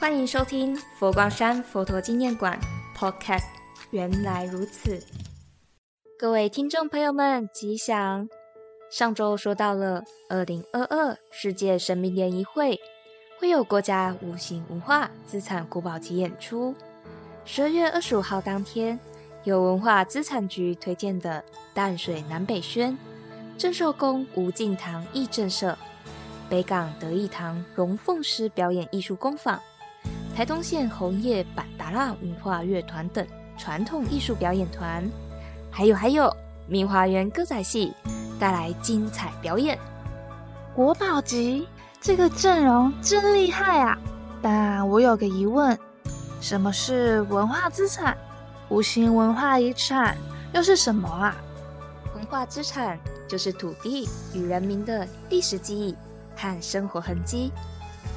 欢迎收听佛光山佛陀纪念馆 Podcast。原来如此，各位听众朋友们，吉祥！上周说到了二零二二世界神明联谊会，会有国家无形文化资产国宝级演出。十二月二十五号当天，有文化资产局推荐的淡水南北轩、郑寿宫吴敬堂义正社、北港德义堂龙凤狮表演艺术工坊、台东县红叶板达拉文化乐团等传统艺术表演团，还有还有明华园歌仔戏带来精彩表演。国宝级这个阵容真厉害啊！但我有个疑问：什么是文化资产？无形文化遗产又是什么啊？文化资产就是土地与人民的历史记忆和生活痕迹。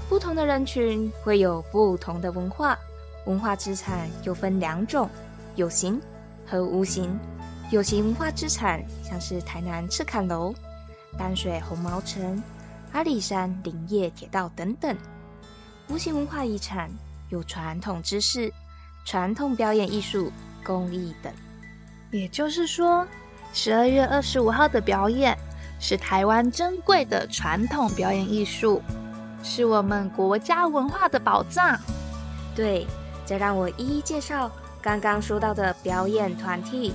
不同的人群会有不同的文化。文化资产又分两种：有形和无形。有形文化资产像是台南赤坎楼、淡水红毛城、阿里山林业铁道等等；无形文化遗产有传统知识、传统表演艺术、工艺等。也就是说，十二月二十五号的表演是台湾珍贵的传统表演艺术，是我们国家文化的宝藏。对，再让我一一介绍刚刚说到的表演团体。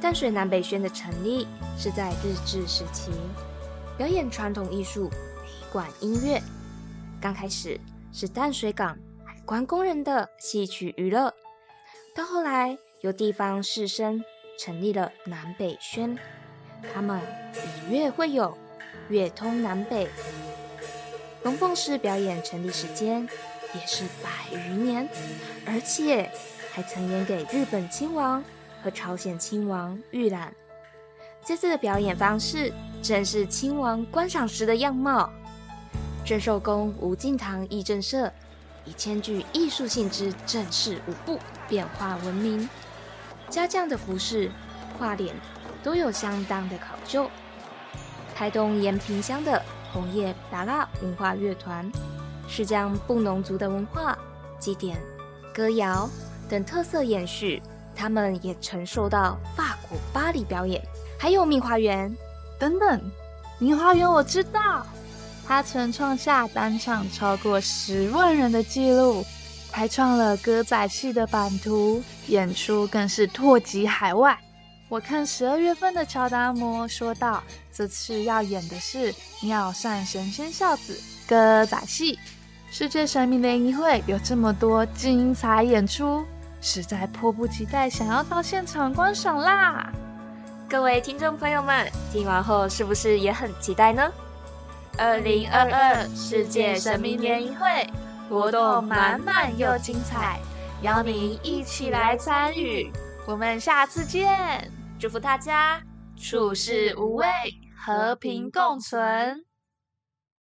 淡水南北轩的成立是在日治时期，表演传统艺术、雷管音乐。刚开始是淡水港海关工人的戏曲娱乐，到后来由地方士绅成立了南北轩，他们以乐会友，乐通南北。龙凤式表演成立时间也是百余年，而且还曾演给日本亲王。和朝鲜亲王预览，这次的表演方式正是亲王观赏时的样貌。郑寿宫吴敬堂义正社以兼具艺术性之正式舞步变化闻名，家将的服饰、画脸都有相当的考究。台东延平乡的红叶达拉文化乐团是将布农族的文化、祭典、歌谣等特色延续。他们也曾受到法国巴黎表演，还有明华园等等。明花园我知道，他曾创下单场超过十万人的纪录，开创了歌仔戏的版图，演出更是拓及海外。我看十二月份的乔达摩说到，这次要演的是妙善神仙孝子歌仔戏。世界神明联谊会有这么多精彩演出。实在迫不及待想要到现场观赏啦！各位听众朋友们，听完后是不是也很期待呢？二零二二世界神明联谊会活动满满又精彩，邀您一起来参与。我们下次见，祝福大家处事无畏，和平共存。